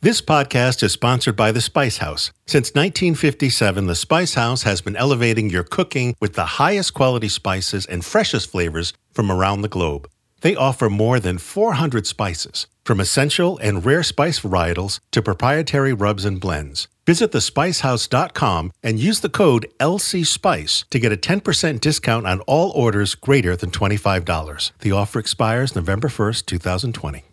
This podcast is sponsored by The Spice House. Since 1957, The Spice House has been elevating your cooking with the highest quality spices and freshest flavors from around the globe. They offer more than 400 spices, from essential and rare spice varietals to proprietary rubs and blends. Visit thespicehouse.com and use the code LCSPICE to get a 10% discount on all orders greater than $25. The offer expires November 1st, 2020.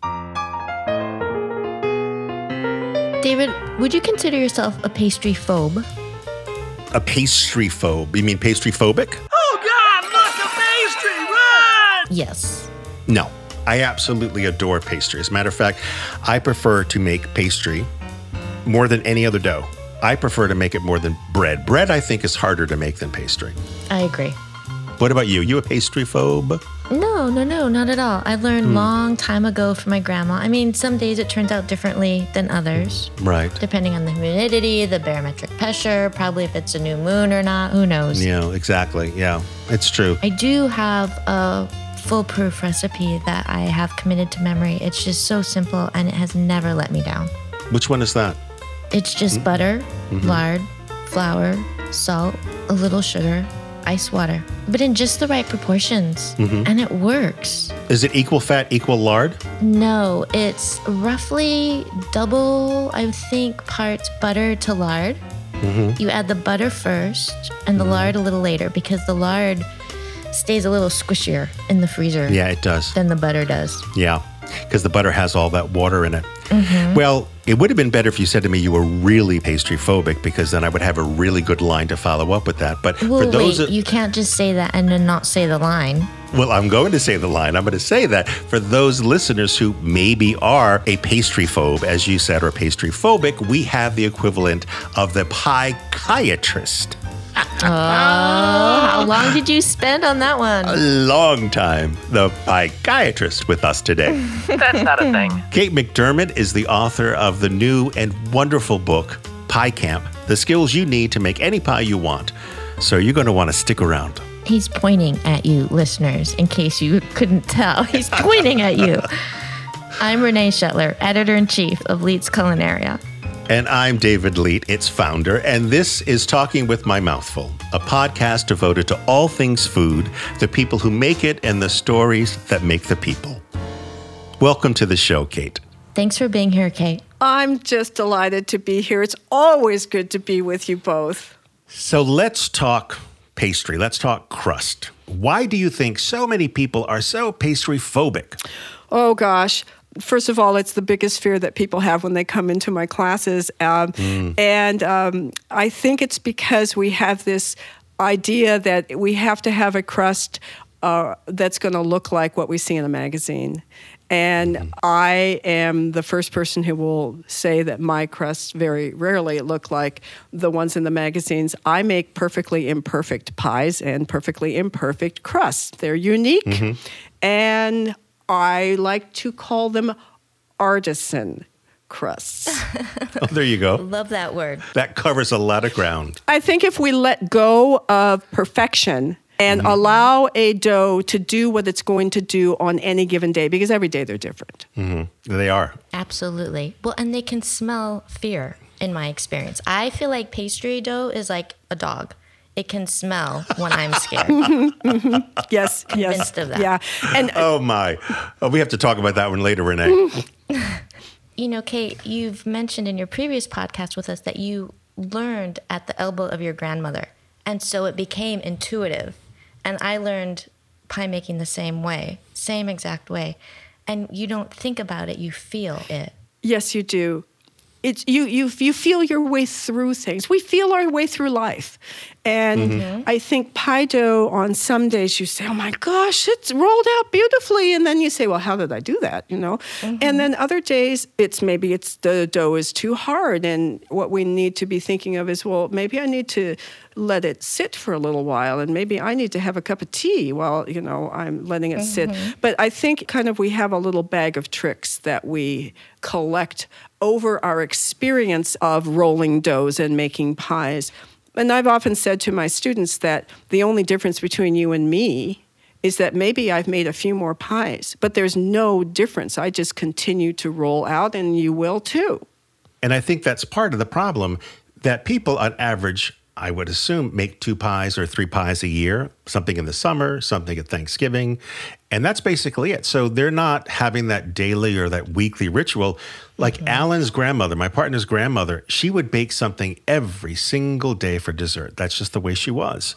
David, would you consider yourself a pastry phobe? A pastry phobe? You mean pastry phobic? Oh God, look, a pastry, run! Yes. No. I absolutely adore pastry. As a matter of fact, I prefer to make pastry more than any other dough. I prefer to make it more than bread. Bread, I think, is harder to make than pastry. I agree. What about you? You a pastry phobe? No, no, no, not at all. I learned hmm. long time ago from my grandma. I mean, some days it turns out differently than others, Right. depending on the humidity, the barometric pressure, probably if it's a new moon or not. Who knows? Yeah, exactly. Yeah, it's true. I do have a foolproof recipe that I have committed to memory. It's just so simple and it has never let me down. Which one is that? It's just butter, mm-hmm. lard, flour, salt, a little sugar, ice water, but in just the right proportions. Mm-hmm. And it works. Is it equal fat, equal lard? No, it's roughly double, I think, parts butter to lard. Mm-hmm. You add the butter first and the mm-hmm. lard a little later because the lard stays a little squishier in the freezer Yeah, it does. than the butter does. Yeah, because the butter has all that water in it. Mm-hmm. Well, it would have been better if you said to me you were really pastry phobic because then I would have a really good line to follow up with that. But Well, for those, wait, you can't just say that and then not say the line. well, I'm going to say the line. I'm going to say that for those listeners who maybe are a pastry phobe, as you said, or pastry phobic, we have the equivalent of the psychiatrist. Oh, how oh. long did you spend on that one? A long time, the psychiatrist with us today. That's not a thing. Kate McDermott is the author of the new and wonderful book, Pie Camp The Skills You Need to Make Any Pie You Want. So you're going to want to stick around. He's pointing at you, listeners, in case you couldn't tell. He's pointing at you. I'm Renee Schettler, editor in chief of Leite's Culinaria. And I'm David Leite, its founder, and this is Talking with My Mouthful, a podcast devoted to all things food, the people who make it, and the stories that make the people. Welcome to the show, Kate. Thanks for being here, Kate. I'm just delighted to be here. It's always good to be with you both. So let's talk pastry. Let's talk crust. Why do you think so many people are so pastry phobic? Oh gosh. First of all, it's the biggest fear that people have when they come into my classes. Um, And um, I think it's because we have this idea that we have to have a crust uh, that's going to look like what we see in a magazine. And I am the first person who will say that my crusts very rarely look like the ones in the magazines. I make perfectly imperfect pies and perfectly imperfect crusts. They're unique. And I like to call them artisan crusts. Oh, there you go. Love that word. That covers a lot of ground. I think if we let go of perfection and allow a dough to do what it's going to do on any given day, because every day they're different. Mm-hmm. They are. Absolutely. Well, and they can smell fear, in my experience. I feel like pastry dough is like a dog. It can smell when I'm scared. Yes, yes. Convinced of that. Yeah. And uh, Oh my. Oh, we have to talk about that one later, Renee. You know, Kate, you've mentioned in your previous podcast with us that you learned at the elbow of your grandmother. And so it became intuitive. And I learned pie making the same way, same exact way. And you don't think about it, you feel it. Yes, you do. It's you you you feel your way through things. We feel our way through life. And mm-hmm. Mm-hmm. I think pie dough on some days you say, "Oh my gosh, it's rolled out beautifully." And then you say, "Well, how did I do that?" you know? Mm-hmm. And then other days it's maybe it's the dough is too hard and what we need to be thinking of is, well, maybe I need to let it sit for a little while and maybe I need to have a cup of tea while, you know, I'm letting it sit. Mm-hmm. But I think kind of we have a little bag of tricks that we collect over our experience of rolling doughs and making pies. And I've often said to my students that the only difference between you and me is that maybe I've made a few more pies, but there's no difference. I just continue to roll out, and you will too. And I think that's part of the problem that people on average, I would assume, make two pies or three pies a year, something in the summer, something at Thanksgiving. And that's basically it. So they're not having that daily or that weekly ritual. Like Alan's grandmother, my partner's grandmother, she would bake something every single day for dessert. That's just the way she was.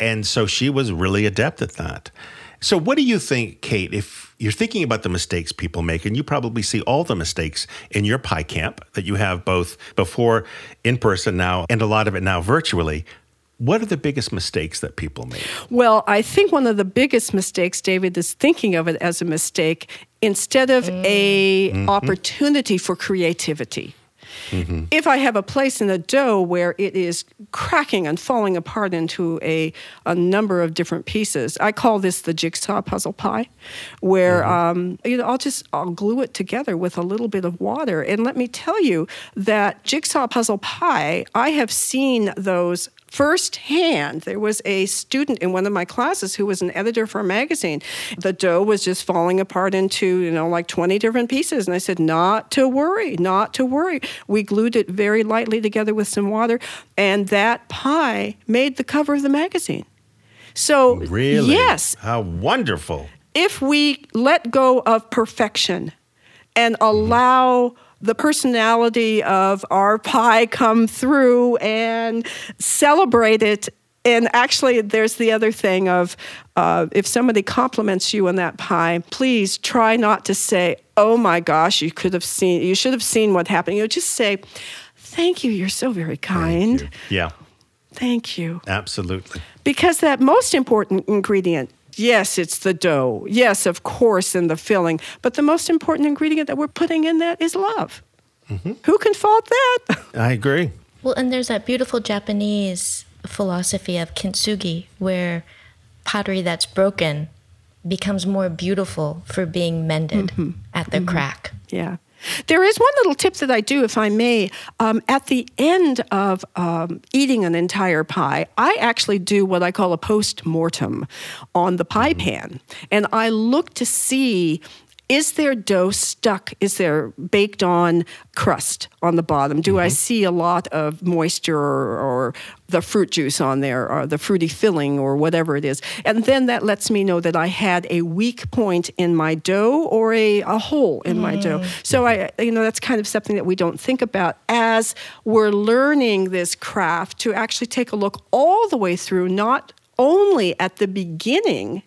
And so she was really adept at that. So, what do you think, Kate, if you're thinking about the mistakes people make, and you probably see all the mistakes in your pie camp that you have both before in person now and a lot of it now virtually? What are the biggest mistakes that people make? Well, I think one of the biggest mistakes, David, is thinking of it as a mistake instead of mm. a mm-hmm. opportunity for creativity. If I have a place in the dough where it is cracking and falling apart into a, a number of different pieces, I call this the jigsaw puzzle pie, where um, you know I'll just I'll glue it together with a little bit of water. And let me tell you that jigsaw puzzle pie, I have seen those firsthand. There was a student in one of my classes who was an editor for a magazine. The dough was just falling apart into, you know, like 20 different pieces. And I said, not to worry, not to worry. We glued it very lightly together with some water, and that pie made the cover of the magazine. So, Really? yes, How wonderful. if we let go of perfection and allow the personality of our pie come through and celebrate it. And actually there's the other thing of uh, if somebody compliments you on that pie please try not to say oh my gosh you could have seen you should have seen what happened. You know, just say thank you you're so very kind. Yeah, thank you. Absolutely. because that most important ingredient, yes, it's the dough. Yes, of course, and the filling. But the most important ingredient that we're putting in that is love. Mm-hmm. Who can fault that? I agree. Well, and there's that beautiful Japanese philosophy of kintsugi where pottery that's broken becomes more beautiful for being mended mm-hmm. at the mm-hmm. crack. Yeah. There is one little tip that I do, if I may. Um, at the end of um, eating an entire pie, I actually do what I call a post mortem on the pie pan. And I look to see is there dough stuck? Is there baked on crust on the bottom? Do I mm-hmm. see a lot of moisture or, or the fruit juice on there or the fruity filling or whatever it is? And then that lets me know that I had a weak point in my dough or a, a hole in my dough. Mm. So I, you know, that's kind of something that we don't think about as we're learning this craft to actually take a look all the way through, not only at the beginning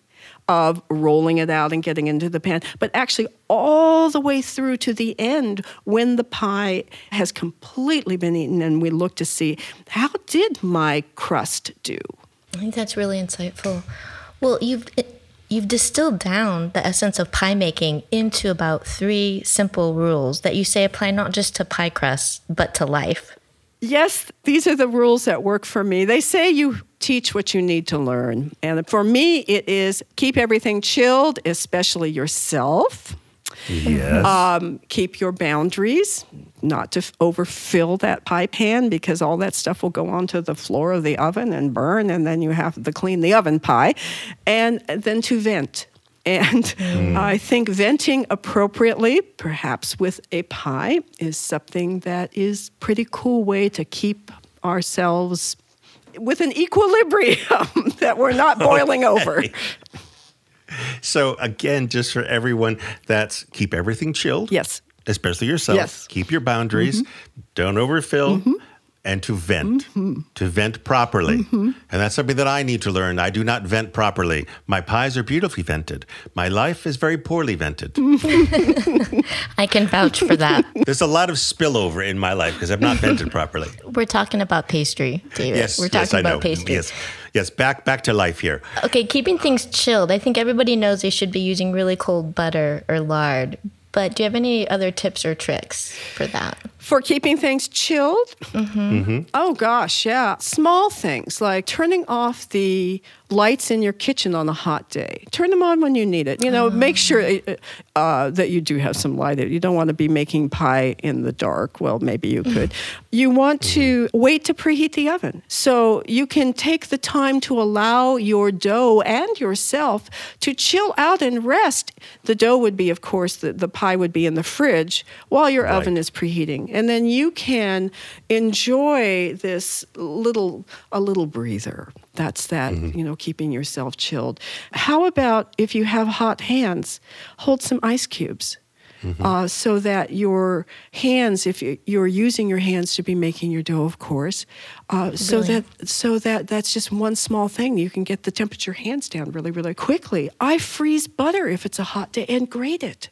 of rolling it out and getting into the pan, but actually all the way through to the end when the pie has completely been eaten and we look to see how did my crust do? I think that's really insightful. Well, you've you've distilled down the essence of pie making into about three simple rules that you say apply not just to pie crusts but to life. Yes, these are the rules that work for me. They say you teach what you need to learn. And for me, it is keep everything chilled, especially yourself. Yes. Um, keep your boundaries, not to f- overfill that pie pan because all that stuff will go onto the floor of the oven and burn, and then you have to clean the oven pie. And then to vent. And I think venting appropriately, perhaps with a pie, is something that is pretty cool way to keep ourselves with an equilibrium that we're not boiling over. so again, just for everyone, that's keep everything chilled. Yes. Especially yourself. Yes. Mm-hmm. Keep your boundaries. Don't overfill. And to vent, Mm-hmm. to vent properly. And that's something that I need to learn. I do not vent properly. My pies are beautifully vented. My life is very poorly vented. Mm-hmm. I can vouch for that. There's a lot of spillover in my life because I've not vented properly. We're talking about pastry, David. Yes, We're talking yes, I about know. pastry. Yes, yes. Back, back to life here. Okay, keeping things chilled. I think everybody knows they should be using really cold butter or lard. But do you have any other tips or tricks for that? For keeping things chilled? Oh, gosh, yeah. Small things like turning off the lights in your kitchen on a hot day. Turn them on when you need it. You know, make sure uh, uh, that you do have some light. You don't want to be making pie in the dark. Well, maybe you could. you want to wait to preheat the oven. So you can take the time to allow your dough and yourself to chill out and rest. The dough would be, of course, the, the pie pie would be in the fridge while your Right. oven is preheating. And then you can enjoy this little a little breather. That's that, Mm-hmm. you know, keeping yourself chilled. How about if you have hot hands, hold some ice cubes. Mm-hmm. Uh, so that your hands, if you, you're using your hands to be making your dough, of course, uh, so that so that that's just one small thing. You can get the temperature hands down really, really quickly. I freeze butter if it's a hot day and grate it,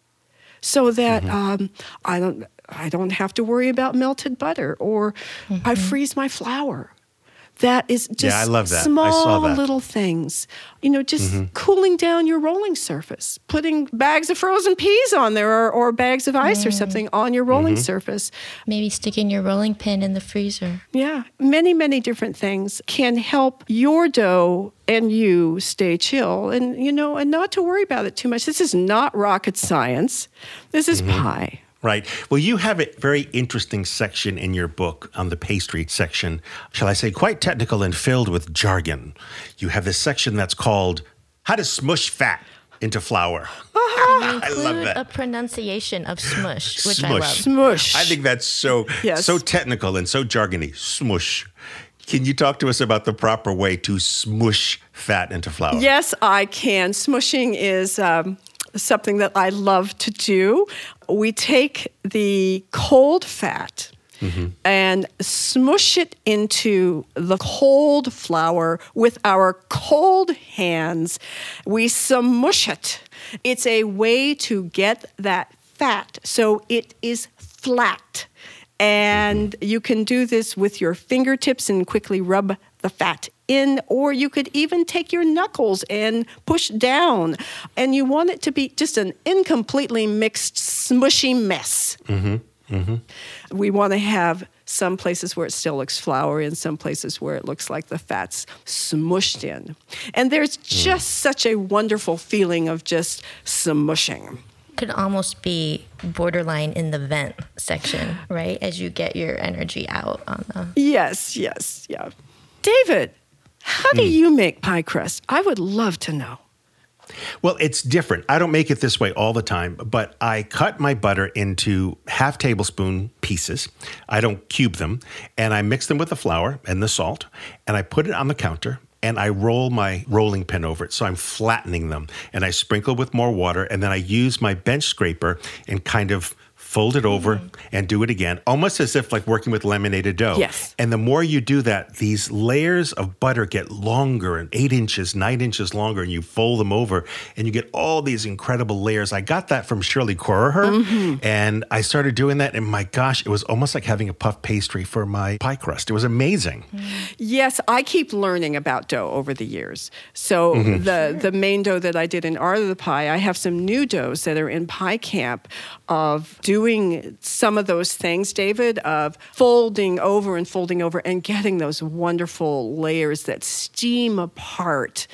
so that Mm-hmm. um, I don't I don't have to worry about melted butter. Or I freeze my flour. That is just Yeah, I love that. Small that. Mm-hmm. little things. You know, just cooling down your rolling surface, putting bags of frozen peas on there or, or bags of ice or Mm. something on your rolling Mm-hmm. surface. Maybe sticking your rolling pin in the freezer. Yeah, many, many different things can help your dough and you stay chill and, you know, and not to worry about it too much. This is not rocket science. This is Mm-hmm. pie. Right. Well, you have a very interesting section in your book on the pastry section, shall I say, quite technical and filled with jargon. You have this section that's called How to Smush Fat into Flour. I love Include that. a pronunciation of smush, which I love. Smush. I think that's so Yes. so technical and so jargony. Smush. Can you talk to us about the proper way to smush fat into flour? Yes, I can. Smushing is um, something that I love to do. We take the cold fat mm-hmm. and smush it into the cold flour with our cold hands. We smush it. It's a way to get that fat so it is flat. And mm-hmm. you can do this with your fingertips and quickly rub the fat in, or you could even take your knuckles and push down. And you want it to be just an incompletely mixed, smushy mess. Mm-hmm, mm-hmm. We want to have some places where it still looks floury and some places where it looks like the fat's smushed in. And there's mm. just such a wonderful feeling of just smushing. Could almost be borderline in the vent section, right? As you get your energy out on the. Yes, yes, yeah. David, how do mm. you make pie crust? I would love to know. Well, it's different. I don't make it this way all the time, but I cut my butter into half tablespoon pieces. I don't cube them, and I mix them with the flour and the salt, and I put it on the counter. And I roll my rolling pin over it. So I'm flattening them. And I sprinkle with more water. And then I use my bench scraper and kind of fold it over and do it again, almost as if like working with laminated dough. Yes. And the more you do that, these layers of butter get longer and eight inches, nine inches longer, and you fold them over and you get all these incredible layers. I got that from Shirley Corriher, mm-hmm. and I started doing that, and my gosh, it was almost like having a puff pastry for my pie crust. It was amazing. Yes, I keep learning about dough over the years. So mm-hmm. the the main dough that I did in Art of the Pie, I have some new doughs that are in Pie Camp of doing some of those things, David, of folding over and folding over and getting those wonderful layers that steam apart.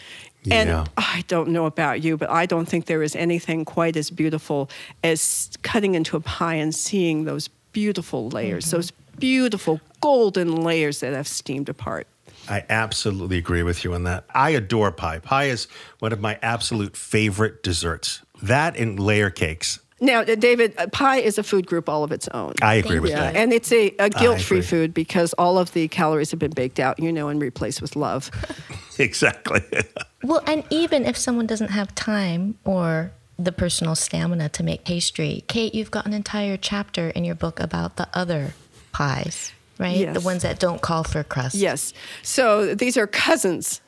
Yeah. And I don't know about you, but I don't think there is anything quite as beautiful as cutting into a pie and seeing those beautiful layers, mm-hmm. those beautiful golden layers that have steamed apart. I absolutely agree with you on that. I adore pie. Pie is one of my absolute favorite desserts. That and layer cakes. Now, uh, David, uh, pie is a food group all of its own. I agree with yeah, that. and it's a, a guilt-free food because all of the calories have been baked out, you know, and replaced with love. exactly. Well, and even if someone doesn't have time or the personal stamina to make pastry, Kate, you've got an entire chapter in your book about the other pies, right? Yes. The ones that don't call for crust. Yes. So these are cousins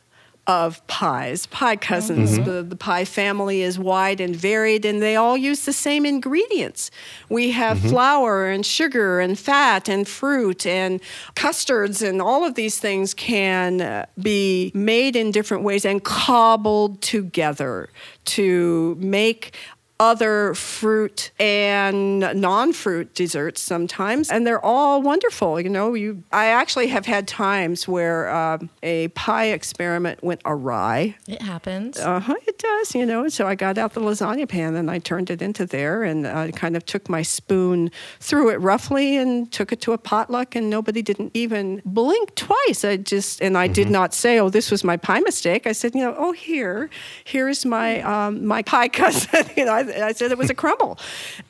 of pies, pie cousins. Mm-hmm. The, the pie family is wide and varied, and they all use the same ingredients. We have Mm-hmm. flour and sugar and fat and fruit and custards, and all of these things can uh, be made in different ways and cobbled together to make other fruit and non-fruit desserts sometimes and they're all wonderful you know? You i actually have had times where um, a pie experiment went awry. It happens. uh-huh it does you know? So i got out the lasagna pan and i turned it into there and i kind of took my spoon threw it roughly and took it to a potluck and nobody didn't even blink twice. I just and i did not say oh this was my pie mistake. I said you know oh here here's my um, my pie cousin. You know I, I said it was a crumble.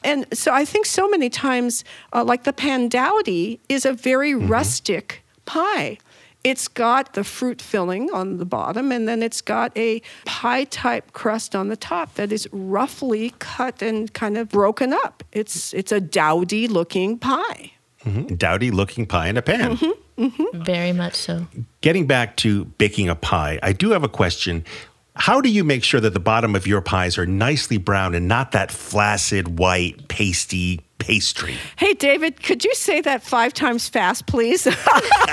And so I think so many times, uh, like the pandowdy is a very mm-hmm. rustic pie. It's got the fruit filling on the bottom, and then it's got a pie type crust on the top that is roughly cut and kind of broken up. It's, it's a dowdy looking pie. Mm-hmm. Dowdy looking pie in a pan. Mm-hmm. Very much so. Getting back to baking a pie, I do have a question. How do you make sure that the bottom of your pies are nicely brown and not that flaccid, white, pasty pastry? Hey, David, could you say that five times fast, please?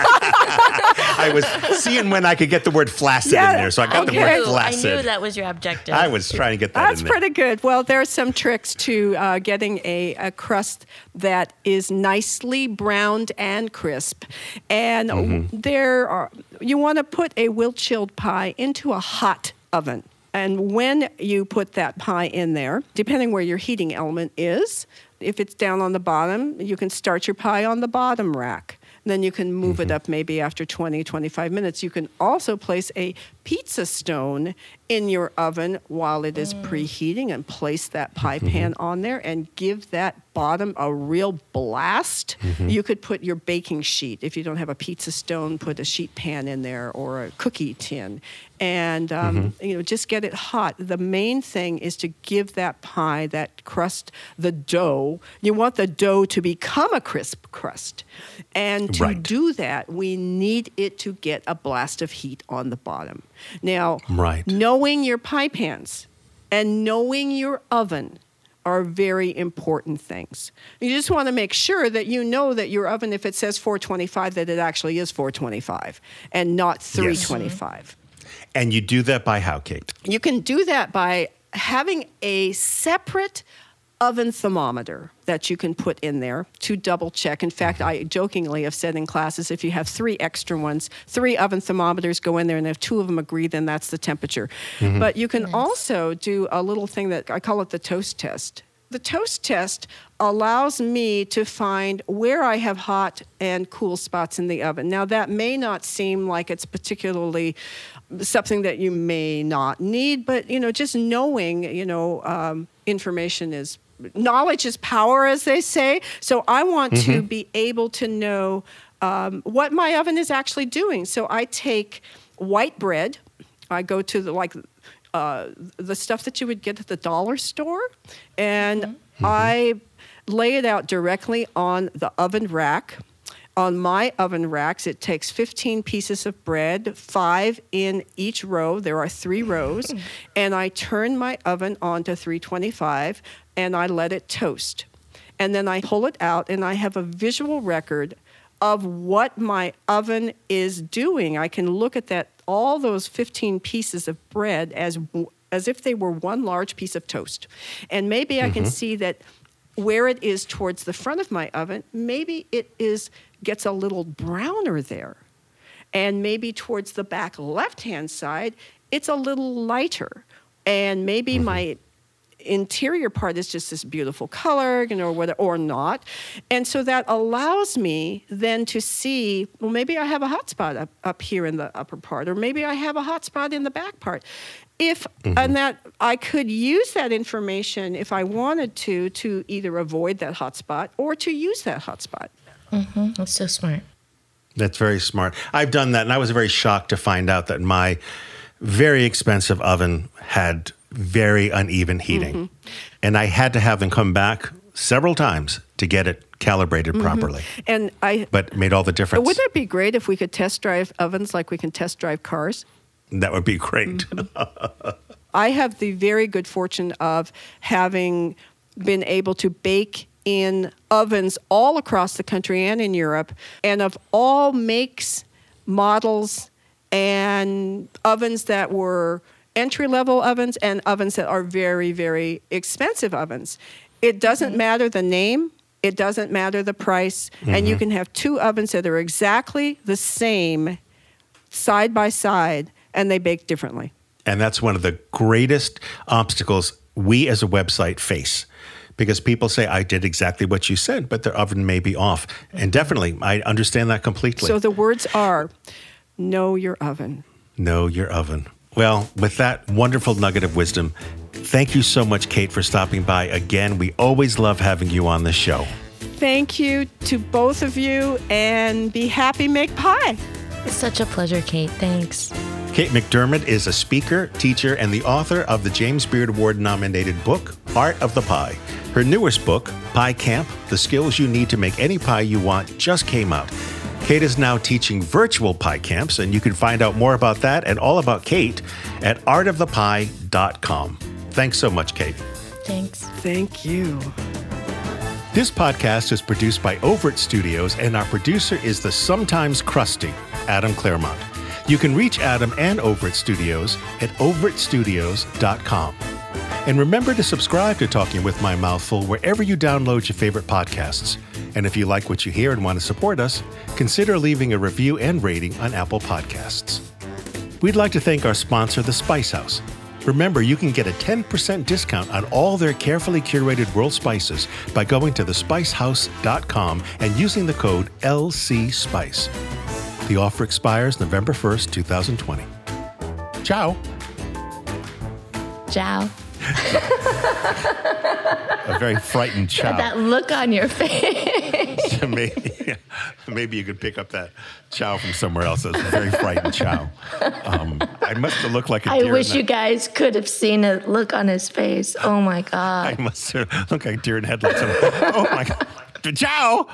I was seeing when I could get the word flaccid Yeah, in there, so I got the okay. word flaccid. I knew that was your objective. I was trying to get that That's in there. pretty good. Well, there are some tricks to uh, getting a, a crust that is nicely browned and crisp. And Mm-hmm. there are, you want to put a will chilled pie into a hot oven. And when you put that pie in there, depending where your heating element is, if it's down on the bottom, you can start your pie on the bottom rack. Then you can move it mm-hmm. up maybe after 20, 25 minutes. You can also place a pizza stone in your oven while it is mm. preheating and place that pie mm-hmm. pan on there and give that bottom a real blast. Mm-hmm. You could put your baking sheet. If you don't have a pizza stone, put a sheet pan in there or a cookie tin. And um, mm-hmm. you know, just get it hot. The main thing is to give that pie, that crust, the dough. You want the dough to become a crisp crust, and to Right. do that, we need it to get a blast of heat on the bottom. Now, Right. knowing your pie pans and knowing your oven are very important things. You just want to make sure that you know that your oven, if it says 425, that it actually is 425 and not 325. Yes. and you do that by how, Kate? You can do that by having a separate oven thermometer that you can put in there to double check. In fact, I jokingly have said in classes if you have three extra ones, three oven thermometers go in there, and if two of them agree, then that's the temperature. But you can also do a little thing that I call it the toast test. The toast test allows me to find where I have hot and cool spots in the oven. Now, that may not seem like it's particularly something that you may not need, but you know, just knowing, you know, um, information is knowledge is power, as they say. So I want to be able to know um, what my oven is actually doing. So I take white bread. I go to the like uh, the stuff that you would get at the dollar store, and I lay it out directly on the oven rack. On my oven racks, it takes 15 pieces of bread, five in each row. There are three rows. And I turn my oven on to 325 and I let it toast. And then I pull it out and I have a visual record of what my oven is doing. I can look at that all those 15 pieces of bread as as if they were one large piece of toast. And maybe I can mm-hmm. see that where it is towards the front of my oven, maybe it is gets a little browner there. And maybe towards the back left-hand side, it's a little lighter. And maybe mm-hmm. my interior part is just this beautiful color, you know, whether or not. And so that allows me then to see, well, maybe I have a hot spot up, up here in the upper part, or maybe I have a hot spot in the back part. If mm-hmm. and that I could use that information if I wanted to to either avoid that hot spot or to use that hot spot. That's so smart. That's very smart. I've done that, and I was very shocked to find out that my very expensive oven had very uneven heating. Mm-hmm. And I had to have them come back several times to get it calibrated Mm-hmm. properly. And I But made all the difference. wouldn't it be great if we could test drive ovens like we can test drive cars? that would be great. Mm-hmm. I have the very good fortune of having been able to bake in ovens all across the country and in Europe, and of all makes, models, and ovens that were entry level ovens and ovens that are very, very expensive ovens. It doesn't mm-hmm. matter the name. It doesn't matter the price, and you mm-hmm. can have two ovens that are exactly the same, side by side, and they bake differently. And that's one of the greatest obstacles we as a website face. Because people say, I did exactly what you said, but their oven may be off. And definitely, I understand that completely. So the words are know your oven. know your oven. Well, with that wonderful nugget of wisdom, Thank you so much, Kate, for stopping by again. We always love having you on the show. Thank you to both of you and be happy, make pie. It's such a pleasure, Kate. Thanks. Kate McDermott is a speaker, teacher, and the author of the James Beard Award nominated book, Art of the Pie. Her newest book, Pie Camp The Skills You Need to Make Any Pie You Want, just came out. Kate is now teaching virtual pie camps, and you can find out more about that and all about Kate at artofthepie.com. Thanks so much, Kate. Thanks. Thank you. This podcast is produced by Overt Studios, and our producer is the sometimes crusty Adam Claremont. You can reach Adam and Overt Studios at overtstudios.com. And remember to subscribe to Talking with My Mouthful wherever you download your favorite podcasts. And if you like what you hear and want to support us, consider leaving a review and rating on Apple Podcasts. We'd like to thank our sponsor, The Spice House. Remember, you can get a 10% discount on all their carefully curated world spices by going to thespicehouse.com and using the code LCSPICE. The offer expires November 1st, 2020. Ciao. Ciao. A very frightened ciao. That look on your face. maybe, maybe you could pick up that chow from somewhere else. That's a very frightened chow. Um, I must have looked like a I wish you guys could have seen a look on his face. Oh my God. I must have looked like a deer in headlights. oh my god! Ciao.